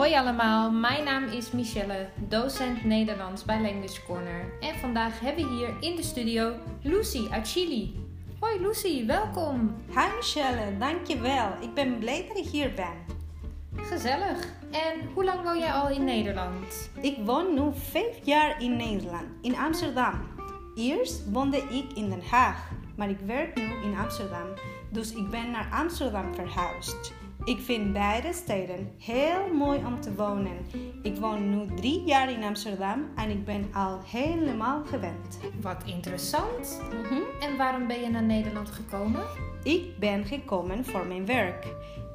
Hoi allemaal, mijn naam is Michelle, docent Nederlands bij Language Corner. En vandaag hebben we hier in de studio Lucy uit Chili. Hoi Lucy, welkom. Hi Michelle, dankjewel. Ik ben blij dat ik hier ben. Gezellig. En hoe lang woon jij al in Nederland? Ik woon nu vijf jaar in Nederland, in Amsterdam. Eerst woonde ik in Den Haag, maar ik werk nu in Amsterdam. Dus ik ben naar Amsterdam verhuisd. Ik vind beide steden heel mooi om te wonen. Ik woon nu drie jaar in Amsterdam en ik ben al helemaal gewend. Wat interessant. En waarom ben je naar Nederland gekomen? Ik ben gekomen voor mijn werk.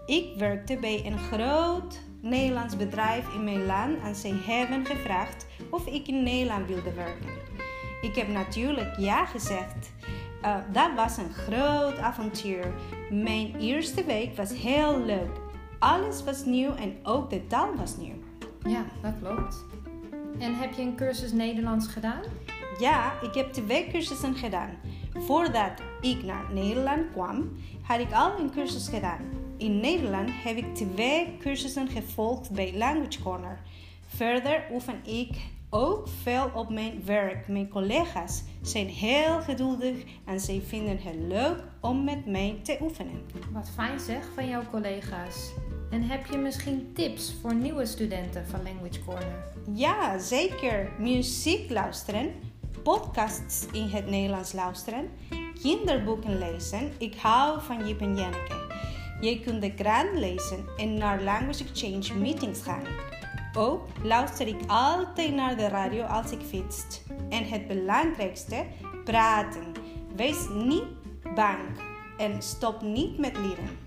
Ik werkte bij een groot Nederlands bedrijf in mijn land en ze hebben gevraagd of ik in Nederland wilde werken. Ik heb natuurlijk ja gezegd. Uh, dat was een groot avontuur. Mijn eerste week was heel leuk. Alles was nieuw en ook de taal was nieuw. Ja, dat klopt. En heb je een cursus Nederlands gedaan? Ja, ik heb twee cursussen gedaan. Voordat ik naar Nederland kwam, had ik al een cursus gedaan. In Nederland heb ik twee cursussen gevolgd bij Language Corner. Verder oefen ik ook veel op mijn werk. Mijn collega's zijn heel geduldig en zij vinden het leuk om met mij te oefenen. Wat fijn zeg van jouw collega's. En heb je misschien tips voor nieuwe studenten van Language Corner? Ja, zeker. Muziek luisteren, podcasts in het Nederlands luisteren, kinderboeken lezen. Ik hou van Jip en Janneke. Je kunt de krant lezen en naar Language Exchange meetings gaan. Ook luister ik altijd naar de radio als ik fiets. En het belangrijkste, praten. Wees niet bang en stop niet met leren.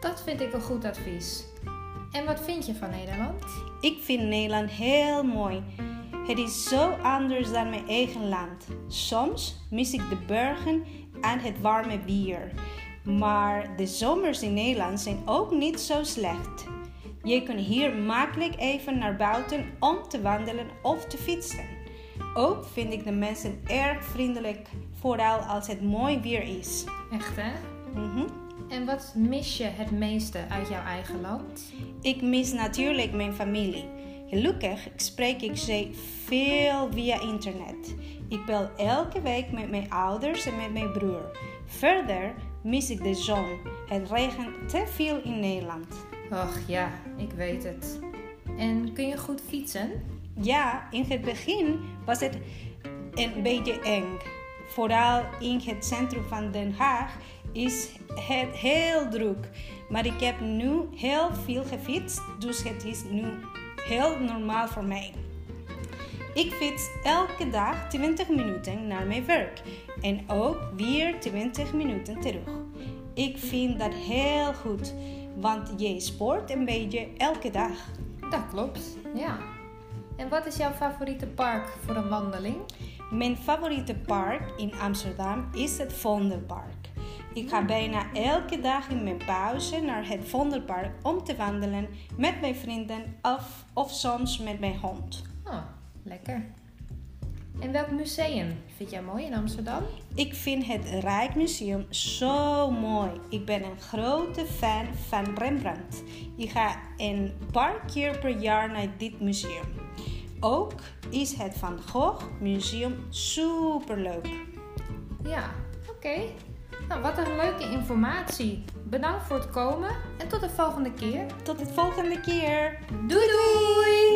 Dat vind ik een goed advies. En wat vind je van Nederland? Ik vind Nederland heel mooi. Het is zo anders dan mijn eigen land. Soms mis ik de bergen en het warme bier. Maar de zomers in Nederland zijn ook niet zo slecht. Je kunt hier makkelijk even naar buiten om te wandelen of te fietsen. Ook vind ik de mensen erg vriendelijk, vooral als het mooi weer is. Echt hè? Mhm. En wat mis je het meeste uit jouw eigen land? Ik mis natuurlijk mijn familie. Gelukkig spreek ik ze veel via internet. Ik bel elke week met mijn ouders en met mijn broer. Verder mis ik de zon. Het regent te veel in Nederland. Och ja, ik weet het. En kun je goed fietsen? Ja, in het begin was het een beetje eng. Vooral in het centrum van Den Haag is het heel druk. Maar ik heb nu heel veel gefietst, dus het is nu heel normaal voor mij. Ik fiets elke dag 20 minuten naar mijn werk en ook weer 20 minuten terug. Ik vind dat heel goed, want je sport een beetje elke dag. Dat klopt, ja. En wat is jouw favoriete park voor een wandeling? Mijn favoriete park in Amsterdam is het Vondelpark. Ik ga bijna elke dag in mijn pauze naar het Vondelpark om te wandelen met mijn vrienden of, of soms met mijn hond. Oh, lekker. En welk museum vind jij mooi in Amsterdam? Ik vind het Rijksmuseum zo mooi. Ik ben een grote fan van Rembrandt. Ik ga een paar keer per jaar naar dit museum. Ook is het Van Gogh Museum super leuk. Ja, oké. Nou, wat een leuke informatie. Bedankt voor het komen en tot de volgende keer. Tot de volgende keer. Doei doei!